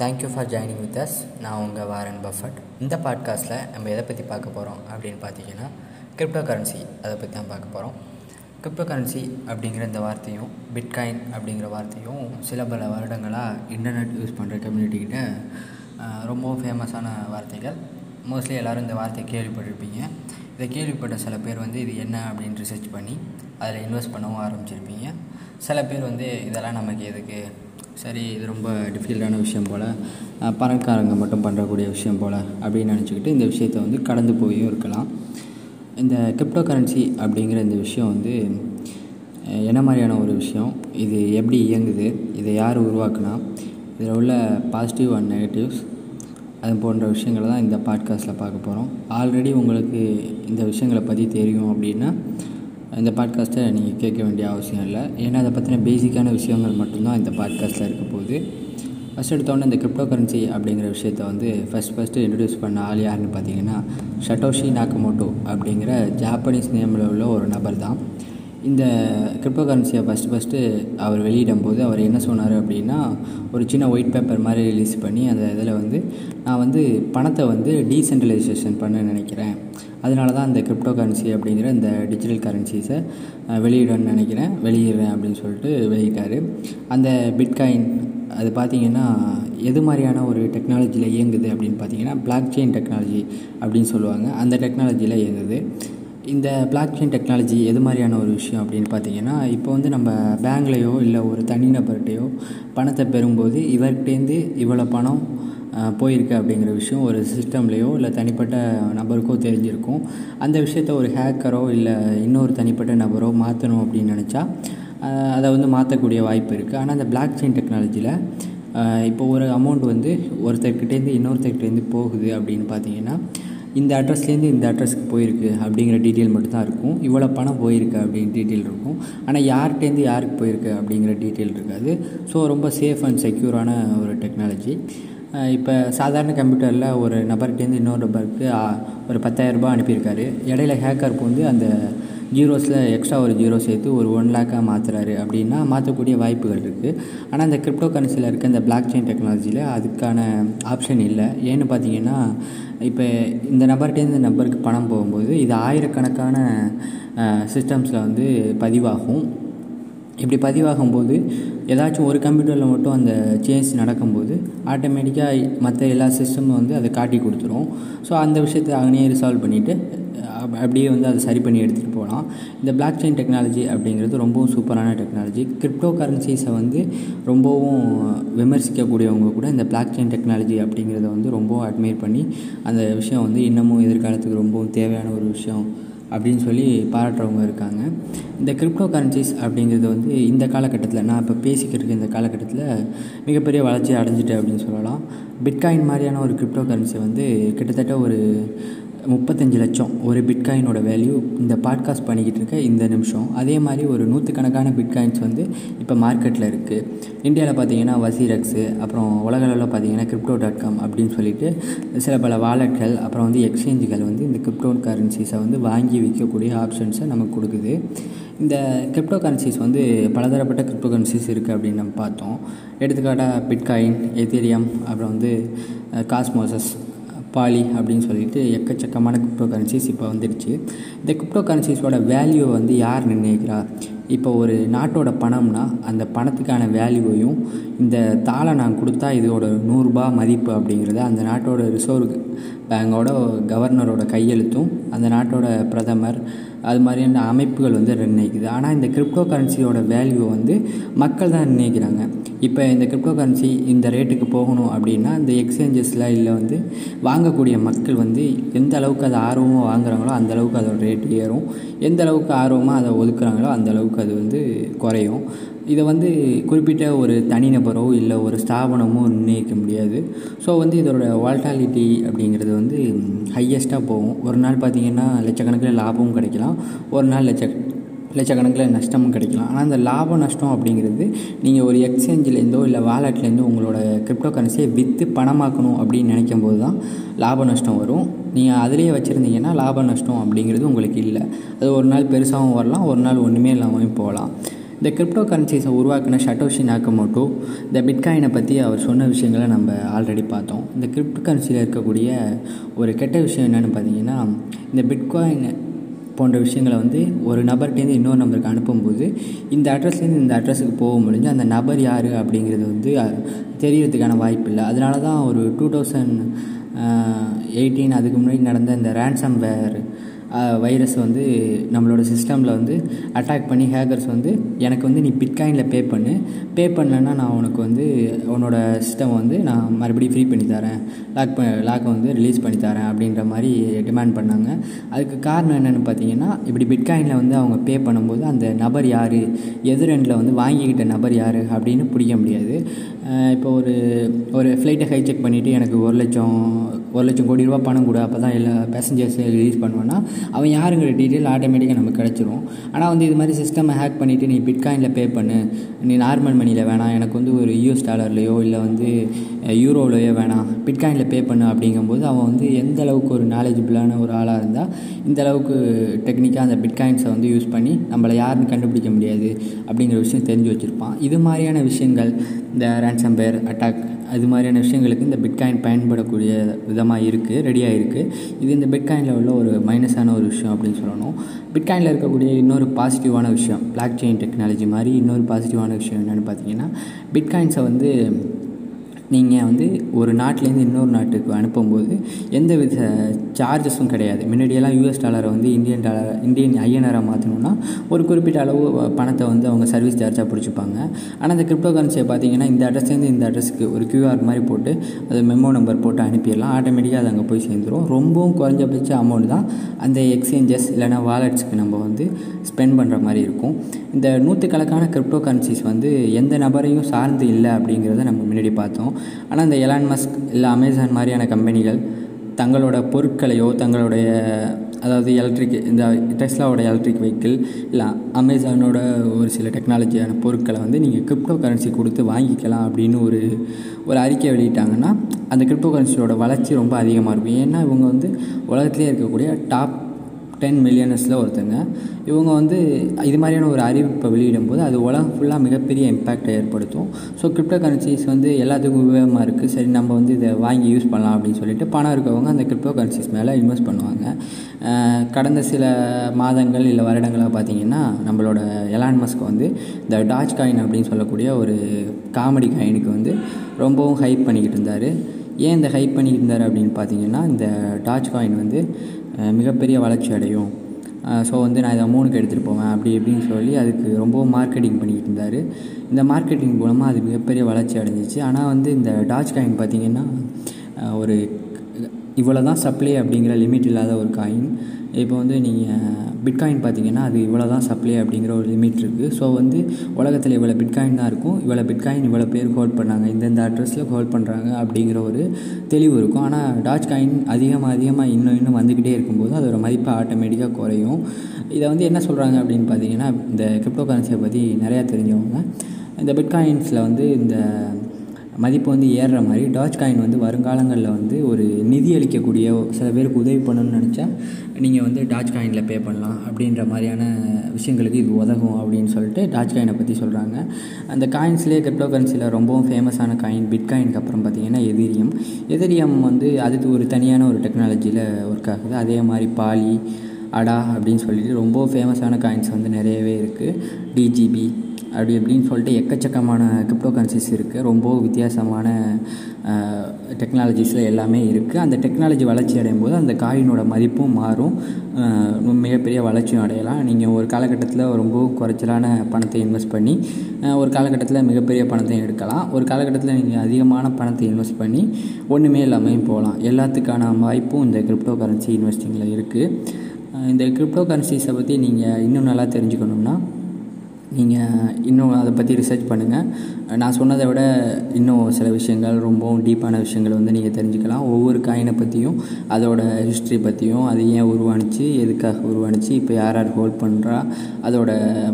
Thank you for joining with us நான் உங்கள் Warren Buffett. இந்த பாட்காஸ்ட்டில் நம்ம எதை பற்றி பார்க்க போகிறோம் அப்படின்னு பார்த்தீங்கன்னா கிரிப்டோ கரன்சி அதை பற்றி தான் பார்க்க போகிறோம் கிரிப்டோ கரன்சி அப்படிங்கிற இந்த வார்த்தையும் பிட்காயின் அப்படிங்கிற வார்த்தையும் சில பல வருடங்களாக இன்டர்நெட் யூஸ் பண்ணுற கம்யூனிட்டிக்கிட்ட ரொம்ப ஃபேமஸான வார்த்தைகள். மோஸ்ட்லி எல்லோரும் இந்த வார்த்தையை கேள்விப்பட்டிருப்பீங்க. இதை கேள்விப்பட்ட சில பேர் வந்து இது என்ன அப்படின்னு ரிசர்ச் பண்ணி அதில் இன்வெஸ்ட் பண்ணவும் ஆரம்பிச்சிருப்பீங்க. சில பேர் வந்து இதெல்லாம் நமக்கு எதுக்கு? சரி இது ரொம்ப டிஃபிகல்ட்டான விஷயம் போல். பணக்காரங்க மட்டும் பண்ணுறக்கூடிய விஷயம் போல் அப்படின்னு நினச்சிக்கிட்டு இந்த விஷயத்தை வந்து கடந்து போயும் இருக்கலாம். இந்த கிரிப்டோ கரன்சி அப்படிங்கிற இந்த விஷயம் வந்து என்ன மாதிரியான ஒரு விஷயம்? இது எப்படி இயங்குது? இதை யார் உருவாக்குனா? இதில் உள்ள பாசிட்டிவ் அண்ட் நெகட்டிவ்ஸ் அது போன்ற விஷயங்களை தான் இந்த பாட்காஸ்ட்டில் பார்க்க போகிறோம் ஆல்ரெடி உங்களுக்கு இந்த விஷயங்களை பற்றி தெரியும் அப்படின்னா இந்த பாட்காஸ்ட்டை நீங்கள் கேட்க வேண்டிய அவசியம் இல்லை. ஏன்னா அதை பற்றின பேசிக்கான விஷயங்கள் மட்டும்தான் இந்த பாட்காஸ்ட்டில் இருக்க போகுது. ஃபஸ்ட் எடுத்தோடனே இந்த கிரிப்டோ கரன்சி அப்படிங்கிற விஷயத்த வந்து ஃபஸ்ட் ஃபஸ்ட்டு இன்ட்ரடியூஸ் பண்ண ஆள் யாருன்னு பார்த்தீங்கன்னா ஷட்டோஷி நாக்கமோட்டோ அப்படிங்கிற ஜாப்பனீஸ் நேமில் உள்ள ஒரு நபர் தான். இந்த கிரிப்டோ கரன்சியை ஃபஸ்ட்டு ஃபஸ்ட்டு அவர் வெளியிடும் போது அவர் என்ன சொன்னார் அப்படின்னா ஒரு சின்ன ஒயிட் பேப்பர் மாதிரி ரிலீஸ் பண்ணி அந்த இதில் வந்து நான் வந்து பணத்தை வந்து டீசென்ட்ரலைசேஷன் பண்ண நினைக்கிறேன். அதனால தான் அந்த கிரிப்டோ கரன்சி அப்படிங்கிற இந்த டிஜிட்டல் கரன்சிஸை வெளியிடணும்னு நினைக்கிறேன். வெளியிடுறேன் அப்படின்னு சொல்லிட்டு வெளியிட்டார் அந்த பிட்காயின் அது பார்த்திங்கன்னா எது மாதிரியான ஒரு டெக்னாலஜியில் இயங்குது அப்படின்னு பார்த்தீங்கன்னா பிளாக் செயின் டெக்னாலஜி அப்படின்னு சொல்லுவாங்க. அந்த டெக்னாலஜியில் இயங்குது. இந்த பிளாக் செயின் டெக்னாலஜி எது மாதிரியான ஒரு விஷயம் அப்படின்னு பார்த்தீங்கன்னா இப்போ வந்து நம்ம பேங்க்லேயோ இல்லை ஒரு தனிநபர்கிட்டையோ பணத்தை பெறும்போது இவர்கிட்டேருந்து இவ்வளோ பணம் போயிருக்கு அப்படிங்கிற விஷயம் ஒரு சிஸ்டம்லேயோ இல்லை தனிப்பட்ட நபருக்கோ தெரிஞ்சிருக்கும். அந்த விஷயத்த ஒரு ஹேக்கரோ இல்லை இன்னொரு தனிப்பட்ட நபரோ மாற்றணும் அப்படின்னு நினச்சா அதை வந்து மாற்றக்கூடிய வாய்ப்பு இருக்குது ஆனால் அந்த பிளாக் செயின் டெக்னாலஜியில் இப்போ ஒரு அமௌண்ட் வந்து ஒருத்தர்கிட்டேருந்து இன்னொருத்தர்கிட்டேருந்து போகுது அப்படின்னு பார்த்தீங்கன்னா இந்த அட்ரஸ்லேருந்து இந்த அட்ரஸ்க்கு போயிருக்கு அப்படிங்கிற டீட்டெயில் மட்டும்தான் இருக்கும். இவ்வளோ பணம் போயிருக்கு அப்படின்னு டீட்டெயில் இருக்கும். ஆனால் யார்கிட்டேருந்து யாருக்கு போயிருக்கு அப்படிங்கிற டீட்டெயில் இருக்காது. ஸோ ரொம்ப சேஃப் அண்ட் செக்யூரான ஒரு டெக்னாலஜி இப்போ சாதாரண கம்ப்யூட்டரில் ஒரு நபர்கிட்டேருந்து இன்னொரு நபருக்கு ஒரு பத்தாயிரரூபா அனுப்பியிருக்காரு. இடையில ஹேக்கர் வந்து அந்த ஜீரோஸில் எக்ஸ்ட்ரா ஒரு ஜீரோ சேர்த்து ஒரு ஒன் லேக்காக மாற்றுறாரு அப்படின்னா மாற்றக்கூடிய வாய்ப்புகள் இருக்குது ஆனால் இந்த கிரிப்டோ கரன்சியில் இருக்க இந்த பிளாக் செயின் டெக்னாலஜியில் அதுக்கான ஆப்ஷன் இல்லை. ஏன்னு பார்த்தீங்கன்னா இப்போ இந்த நபர்கிட்டேருந்து இந்த நபருக்கு பணம் போகும்போது இது ஆயிரக்கணக்கான சிஸ்டம்ஸில் வந்து பதிவாகும். இப்படி பதிவாகும்போது ஏதாச்சும் ஒரு கம்ப்யூட்டரில் மட்டும் அந்த சேஞ்ச் நடக்கும்போது ஆட்டோமேட்டிக்காக மற்ற எல்லா சிஸ்டமும் வந்து அதை காட்டி கொடுத்துரும். ஸோ அந்த விஷயத்தை அங்கேயே ரிசால்வ் பண்ணிவிட்டு அப்படியே வந்து அதை சரி பண்ணி எடுத்துகிட்டு போகலாம். இந்த பிளாக் செயின் டெக்னாலஜி அப்படிங்கிறது ரொம்பவும் சூப்பரான டெக்னாலஜி கிரிப்டோ கரன்சிஸை வந்து ரொம்பவும் விமர்சிக்கக்கூடியவங்க கூட இந்த பிளாக் செயின் டெக்னாலஜி அப்படிங்கிறத வந்து ரொம்பவும் அட்மையர் பண்ணி அந்த விஷயம் வந்து இன்னமும் எதிர்காலத்துக்கு ரொம்பவும் தேவையான ஒரு விஷயம். அப்படின்னு சொல்லி பாராட்டுறவங்க இருக்காங்க. இந்த கிரிப்டோ கரன்சிஸ் அப்படிங்கிறது வந்து இந்த காலகட்டத்தில் நான் இப்போ பேசிக்கிட்டு இருக்க இந்த காலகட்டத்தில் மிகப்பெரிய வளர்ச்சி அடைஞ்சிட்டு அப்படின்னு சொல்லலாம். பிட்காயின் மாதிரியான ஒரு கிரிப்டோ கரன்சி வந்து கிட்டத்தட்ட ஒரு முப்பத்தஞ்சு லட்சம் ஒரு பிட்காயினோட வேல்யூ இந்த பாட்காஸ்ட் பண்ணிக்கிட்டு இருக்க இந்த நிமிஷம். அதே மாதிரி ஒரு நூற்றுக்கணக்கான பிட்காயின்ஸ் வந்து இப்போ மார்க்கெட்டில் இருக்குது இந்தியாவில் பார்த்தீங்கன்னா வசீரக்ஸு அப்புறம் உலகளவில் பார்த்தீங்கன்னா கிரிப்டோ டாட் காம் அப்படின்னு சொல்லிட்டு சில பல வாலெட்கள் அப்புறம் வந்து எக்ஸ்சேஞ்சுகள் வந்து இந்த கிரிப்டோ கரன்சிஸை வந்து வாங்கி விற்கக்கூடிய ஆப்ஷன்ஸை நமக்கு கொடுக்குது. இந்த கிரிப்டோ கரன்சிஸ் வந்து பலதரப்பட்ட கிரிப்டோ கரன்சிஸ் இருக்குது அப்படின்னு நம்ம பார்த்தோம். எடுத்துக்காட்டாக பிட்காயின் எத்தீரியம் அப்புறம் வந்து காஸ்மோசஸ் பாலி அப்படின்னு சொல்லிட்டு எக்கச்சக்கமான கிரிப்டோ கரன்சிஸ் இப்போ வந்துடுச்சு. இந்த கிரிப்டோ கரன்சிஸோட வேல்யூவை வந்து யார் நிர்ணயிக்கிறா? இப்போ ஒரு நாட்டோட பணம்னா அந்த பணத்துக்கான வேல்யூவையும் இந்த தாளை நான் கொடுத்தா இதோட நூறுரூபா மதிப்பு அப்படிங்கிறத அந்த நாட்டோட ரிசர்வ் பேங்கோட கவர்னரோட கையெழுத்தும் அந்த நாட்டோட பிரதமர் அது மாதிரியான அமைப்புகள் வந்து நிர்ணயிக்குது. ஆனால் இந்த கிரிப்டோ கரன்சியோட வேல்யூவை வந்து மக்கள் தான் நிர்ணயிக்கிறாங்க. இப்போ இந்த கிரிப்டோ கரன்சி இந்த ரேட்டுக்கு போகணும் அப்படின்னா இந்த எக்ஸ்சேஞ்சஸில் இல்லை வந்து வாங்கக்கூடிய மக்கள் வந்து எந்த அளவுக்கு அதை ஆர்வமாக வாங்குறாங்களோ அந்த அளவுக்கு அதோட ரேட் ஏறும். எந்த அளவுக்கு ஆர்வமாக அதை ஒதுக்குறாங்களோ அந்த அளவுக்கு அது வந்து குறையும். இதை வந்து குறிப்பிட்ட ஒரு தனிநபரோ இல்லை ஒரு ஸ்தாபனமோ நிர்ணயிக்க முடியாது. ஸோ வந்து இதோட வால்டாலிட்டி அப்படிங்கிறது வந்து ஹையஸ்ட்டாக போகும். ஒரு நாள் பார்த்திங்கன்னா லட்சக்கணக்கில் லாபமும் கிடைக்கலாம். ஒரு நாள் லட்ச லட்சக்கணக்கில் நஷ்டமும் கிடைக்கலாம். ஆனால் அந்த லாப நஷ்டம் அப்படிங்கிறது நீங்கள் ஒரு எக்ஸ்சேஞ்சிலேருந்தோ இல்லை வாலெட்லேருந்தோ உங்களோட கிரிப்டோ கரன்சியை விற்று பணமாக்கணும் அப்படின்னு நினைக்கும் போது தான் லாப நஷ்டம் வரும். நீங்கள் அதிலேயே வச்சுருந்தீங்கன்னா லாப நஷ்டம் அப்படிங்கிறது உங்களுக்கு இல்லை. அது ஒரு நாள் பெருசாகவும் வரலாம் ஒரு நாள் ஒன்றுமே இல்லாமல் போகலாம். இந்த கிரிப்டோ கரன்சிஸை உருவாக்கின ஷட்டோஷி நாக்கமோட்டோ இந்த பிட்காயினை பற்றி அவர் சொன்ன விஷயங்களை நம்ம ஆல்ரெடி பார்த்தோம். இந்த கிரிப்டோ கரன்சியில் இருக்கக்கூடிய ஒரு கெட்ட விஷயம் என்னென்னு பார்த்தீங்கன்னா இந்த பிட்காயின் போன்ற விஷயங்களை வந்து ஒரு நபர்கிட்டேருந்து இன்னொரு நபருக்கு அனுப்பும்போது இந்த அட்ரஸ்லேருந்து இந்த அட்ரஸுக்கு போக முடிஞ்சு அந்த நபர் யார் அப்படிங்கிறது வந்து தெரியறதுக்கான வாய்ப்பு இல்லை அதனால தான் ஒரு டூ தௌசண்ட் எயிட்டீன் அதுக்கு முன்னாடி நடந்த இந்த ரேன்சம் வேர் வைரஸ் வந்து நம்மளோட சிஸ்டமில் வந்து அட்டாக் பண்ணி ஹேக்கர்ஸ் வந்து எனக்கு வந்து நீ பிட்காயினில் பே பண்ணு. பே பண்ணலன்னா நான் உனக்கு வந்து உன்னோட சிஸ்டம் வந்து நான் மறுபடியும் ஃப்ரீ பண்ணி தரேன். லாக் ப லாக்கை வந்து ரிலீஸ் பண்ணி தரேன் அப்படின்ற மாதிரி டிமாண்ட் பண்ணாங்க. அதுக்கு காரணம் என்னென்னு பார்த்தீங்கன்னா இப்படி பிட்காயினில் வந்து அவங்க பே பண்ணும்போது அந்த நபர் யார்? எதிரெண்டில் வந்து வாங்கிக்கிட்ட நபர் யார்? அப்படின்னு பிடிக்க முடியாது. இப்போ ஒரு ஒரு ஃப்ளைட்டை ஹைஜெக் பண்ணிவிட்டு எனக்கு ஒரு லட்சம் ஒரு லட்சம் கோடி ரூபா பணம் கொடு அப்போ தான் எல்லா பேசஞ்சர்ஸையும் ரிலீஸ் பண்ணுவேன்னா அவன் யாருங்கிற டீட்டெயில் ஆட்டோமேட்டிக்காக நமக்கு கிடச்சிரும். ஆனால் வந்து இது மாதிரி சிஸ்டமை ஹேக் பண்ணிவிட்டு நீ பிட்காயினில் பே பண்ணு. நீ நார்மல் மணியில் வேணாம் எனக்கு வந்து ஒரு யூஎஸ் டாலர்லையோ இல்லை வந்து யூரோவிலையோ வேணாம் பிட்காயினில் பே பண்ணு. அப்படிங்கும்போது அவன் வந்து எந்த அளவுக்கு ஒரு நாலேஜபிளான ஒரு ஆளாக இருந்தால் இந்த அளவுக்கு டெக்னிக்காக அந்த பிட்காயின்ஸை வந்து யூஸ் பண்ணி நம்மளை யாருன்னு கண்டுபிடிக்க முடியாது அப்படிங்கிற விஷயம் தெரிஞ்சு வச்சுருப்பான். இது மாதிரியான விஷயங்கள் இந்த ரேன்சம்பேர் அட்டாக் அது மாதிரியான விஷயங்களுக்கு இந்த பிட்காயின் பயன்படக்கூடிய விதமாக இருக்குது ரெடியாக இருக்குது இது இந்த பிட்காயினில் உள்ள ஒரு மைனஸான ஒரு விஷயம் அப்படின்னு சொல்லணும். பிட்காயினில் இருக்கக்கூடிய இன்னொரு பாசிட்டிவான விஷயம் பிளாக் செயின் டெக்னாலஜி மாதிரி இன்னொரு பாசிட்டிவான விஷயம் என்னென்னு பார்த்தீங்கன்னா பிட்காயின்ஸை வந்து நீங்கள் வந்து ஒரு நாட்டிலேருந்து இன்னொரு நாட்டுக்கு அனுப்பும்போது எந்த வித சார்ஜஸும் கிடையாது. முன்னாடியெல்லாம் யூஎஸ் டாலரை வந்து இந்தியன் டாலர் இந்தியன் ஐஎன்ஆராக மாற்றணும்னா ஒரு குறிப்பிட்ட அளவு பணத்தை வந்து அவங்க சர்வீஸ் சார்ஜாக பிடிச்சிப்பாங்க. ஆனால் இந்த கிரிப்டோ கரன்சியை பார்த்தீங்கன்னா இந்த அட்ரஸ்லேருந்து இந்த அட்ரஸ்க்கு ஒரு கியூஆர் மாதிரி போட்டு அது மெமோ நம்பர் போட்டு அனுப்பிடலாம். ஆட்டோமேட்டிக்காக அது அங்கே போய் சேர்ந்துடும் ரொம்பவும் குறைஞ்சபட்ச அமௌண்ட் தான் அந்த எக்ஸ்சேஞ்சஸ் இல்லைனா வாலெட்ஸ்க்கு நம்ம வந்து ஸ்பெண்ட் பண்ணுற மாதிரி இருக்கும். இந்த நூற்றுக்கணக்கான கிரிப்டோ கரன்சிஸ் வந்து எந்த நபரையும் சார்ந்து இல்லை அப்படிங்கிறத நம்ம முன்னாடி பார்த்தோம். ஆனால் இந்த எலான் மஸ்க் இல்லை அமேசான் மாதிரியான கம்பெனிகள் தங்களோட பொருட்களையோ தங்களுடைய அதாவது எலக்ட்ரிக் இந்த டெஸ்லாவோட எலக்ட்ரிக் வெஹிக்கிள் இல்லை அமேசானோட ஒரு சில டெக்னாலஜியான பொருட்களை வந்து நீங்கள் கிரிப்டோ கரன்சி கொடுத்து வாங்கிக்கலாம் அப்படின்னு ஒரு ஒரு அறிக்கை வெளியிட்டாங்கன்னா அந்த கிரிப்டோ கரன்சியோட வளர்ச்சி ரொம்ப அதிகமாக இருக்கும். ஏன்னா இவங்க வந்து உலகத்திலே இருக்கக்கூடிய டாப் டென் மில்லியனர்ஸில் ஒருத்தங்க. இவங்க வந்து இது மாதிரியான ஒரு அறிவிப்பை வெளியிடும்போது அது உலகம் ஃபுல்லாக மிகப்பெரிய இம்பேக்டை ஏற்படுத்தும். ஸோ கிரிப்டோ கரன்சிஸ் வந்து எல்லாத்துக்கும் உபயோகமாக இருக்குது சரி நம்ம வந்து இதை வாங்கி யூஸ் பண்ணலாம் அப்படின்னு சொல்லிட்டு பணம் இருக்கவங்க அந்த கிரிப்டோ கரன்சிஸ் மேலே இன்வெஸ்ட் பண்ணுவாங்க. கடந்த சில மாதங்கள் இல்லை வருடங்களாக பார்த்தீங்கன்னா நம்மளோட எலான் மஸ்க் வந்து இந்த டாச் காயின் அப்படின்னு சொல்லக்கூடிய ஒரு காமெடி காயினுக்கு வந்து ரொம்பவும் ஹைப் பண்ணிக்கிட்டு இருந்தார். ஏன் இந்த ஹைப் பண்ணிக்கிட்டு இருந்தார் அப்படின்னு பார்த்தீங்கன்னா இந்த டாச் காயின் வந்து மிகப்பெரிய வளர்ச்சி அடையும். ஸோ வந்து நான் இதை மூணுக்கு எடுத்துகிட்டு போவேன் அப்படி இப்படின்னு சொல்லி அதுக்கு ரொம்பவும் மார்க்கெட்டிங் பண்ணிக்கிட்டு இருந்தார். இந்த மார்க்கெட்டிங் மூலமாக அது மிகப்பெரிய வளர்ச்சி அடைஞ்சிச்சு. ஆனால் வந்து இந்த டாச் காயின் பார்த்திங்கன்னா ஒரு இவ்வளோ தான் சப்ளை அப்படிங்கிற லிமிட் இல்லாத ஒரு காயின் இப்போ வந்து நீங்கள் பிட்காயின் பார்த்தீங்கன்னா அது இவ்வளோ தான் சப்ளை அப்படிங்கிற ஒரு லிமிட் இருக்குது ஸோ வந்து உலகத்தில் இவ்வளோ பிட்காயின் தான் இருக்கும். இவ்வளோ பிட்காயின் இவ்வளோ பேர் ஹோல்ட் பண்ணாங்க இந்தந்த அட்ரஸில் ஹோல்ட் பண்ணுறாங்க அப்படிங்கிற ஒரு தெளிவு இருக்கும். ஆனால் டாச் காயின் அதிகமாக அதிகமாக இன்னும் இன்னும் வந்துக்கிட்டே இருக்கும்போது அதோட மதிப்பு ஆட்டோமேட்டிக்காக குறையும். இதை வந்து என்ன சொல்கிறாங்க அப்படின்னு பார்த்தீங்கன்னா இந்த கிரிப்டோ கரன்சியை பற்றி நிறையா தெரிஞ்சவங்க இந்த பிட்காயின்ஸில் வந்து இந்த மதிப்பு வந்து ஏறுற மாதிரி டாச் காயின் வந்து வருங்காலங்களில் வந்து ஒரு நிதி அளிக்கக்கூடிய சில பேருக்கு உதவி பண்ணணும்னு நினச்சா நீங்கள் வந்து டாச் காயினில் பே பண்ணலாம் அப்படின்ற மாதிரியான விஷயங்களுக்கு இது உதவும் அப்படின்னு சொல்லிட்டு டாச் காயினை பற்றி சொல்கிறாங்க அந்த காயின்ஸ்லேயே கிரிப்டோ கரன்சியில் ரொம்பவும் ஃபேமஸான காயின் பிட் காயினுக்கு அப்புறம் பார்த்திங்கன்னா எதிரியம் எதிரியம் வந்து அதுக்கு ஒரு தனியான ஒரு டெக்னாலஜியில் ஒர்க் ஆகுது. அதே மாதிரி பாலி அடா அப்படின்னு சொல்லிட்டு ரொம்ப ஃபேமஸான காயின்ஸ் வந்து நிறையவே இருக்குது டிஜிபி அப்படி இப்படின்னு சொல்லிட்டு எக்கச்சக்கமான கிரிப்டோ கரன்சிஸ் இருக்குது ரொம்ப வித்தியாசமான டெக்னாலஜிஸில் எல்லாமே இருக்குது அந்த டெக்னாலஜி வளர்ச்சி அடையும் போது அந்த காயினோட மதிப்பும் மாறும். மிகப்பெரிய வளர்ச்சியும் அடையலாம். நீங்கள் ஒரு காலகட்டத்தில் ரொம்ப குறைச்சலான பணத்தை இன்வெஸ்ட் பண்ணி ஒரு காலகட்டத்தில் மிகப்பெரிய பணத்தையும் எடுக்கலாம். ஒரு காலகட்டத்தில் நீங்கள் அதிகமான பணத்தை இன்வெஸ்ட் பண்ணி ஒன்றுமே இல்லாமையும் போகலாம். எல்லாத்துக்கான வாய்ப்பும் இந்த கிரிப்டோ கரன்சி இன்வெஸ்டிங்கில் இருக்குது இந்த கிரிப்டோ கரன்சிஸை பற்றி நீங்கள் இன்னும் நல்லா தெரிஞ்சுக்கணுன்னா நீங்கள் இன்னும் அதை பற்றி ரிசர்ச் பண்ணுங்கள் நான் சொன்னதை விட இன்னும் சில விஷயங்கள் ரொம்பவும் டீப்பான விஷயங்கள் வந்து நீங்கள் தெரிஞ்சுக்கலாம். ஒவ்வொரு காயினை பற்றியும் அதோட ஹிஸ்ட்ரி பற்றியும் அது ஏன் உருவானுச்சு எதுக்காக உருவானுச்சு இப்போ யார் யார் ஹோல்ட் பண்ணுறா அதோட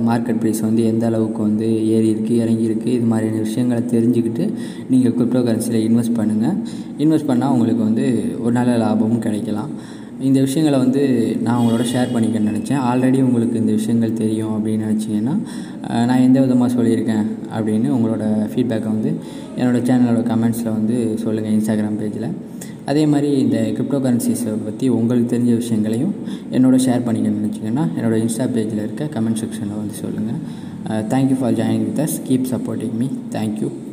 மார்க்கெட் ப்ரைஸ் வந்து எந்த அளவுக்கு வந்து ஏறி இருக்குது இறங்கியிருக்கு இது மாதிரியான விஷயங்களை தெரிஞ்சுக்கிட்டு நீங்கள் கிரிப்டோ கரன்சியில் இன்வெஸ்ட் பண்ணுங்கள் இன்வெஸ்ட் பண்ணால் உங்களுக்கு வந்து ஒரு நல்ல லாபமும் கிடைக்கலாம். இந்த விஷயங்களை வந்து நான் உங்களோட ஷேர் பண்ணிக்க நினச்சேன். ஆல்ரெடி உங்களுக்கு இந்த விஷயங்கள் தெரியும் அப்படின்னு நினச்சிங்கன்னா நான் எந்த விதமாக சொல்லியிருக்கேன் அப்படின்னு உங்களோட ஃபீட்பேக்கை வந்து என்னோடய சேனலோட கமெண்ட்ஸில் வந்து சொல்லுங்கள் இன்ஸ்டாகிராம் பேஜில் அதே மாதிரி இந்த கிரிப்டோ கரன்சிஸை பற்றி உங்களுக்கு தெரிஞ்ச விஷயங்களையும் என்னோட ஷேர் பண்ணிக்கணும்னு நினச்சிங்கன்னா என்னோடய இன்ஸ்டா பேஜில் இருக்க கமெண்ட் செக்ஷனில் வந்து சொல்லுங்கள் thank you for joining with us keep supporting me thank you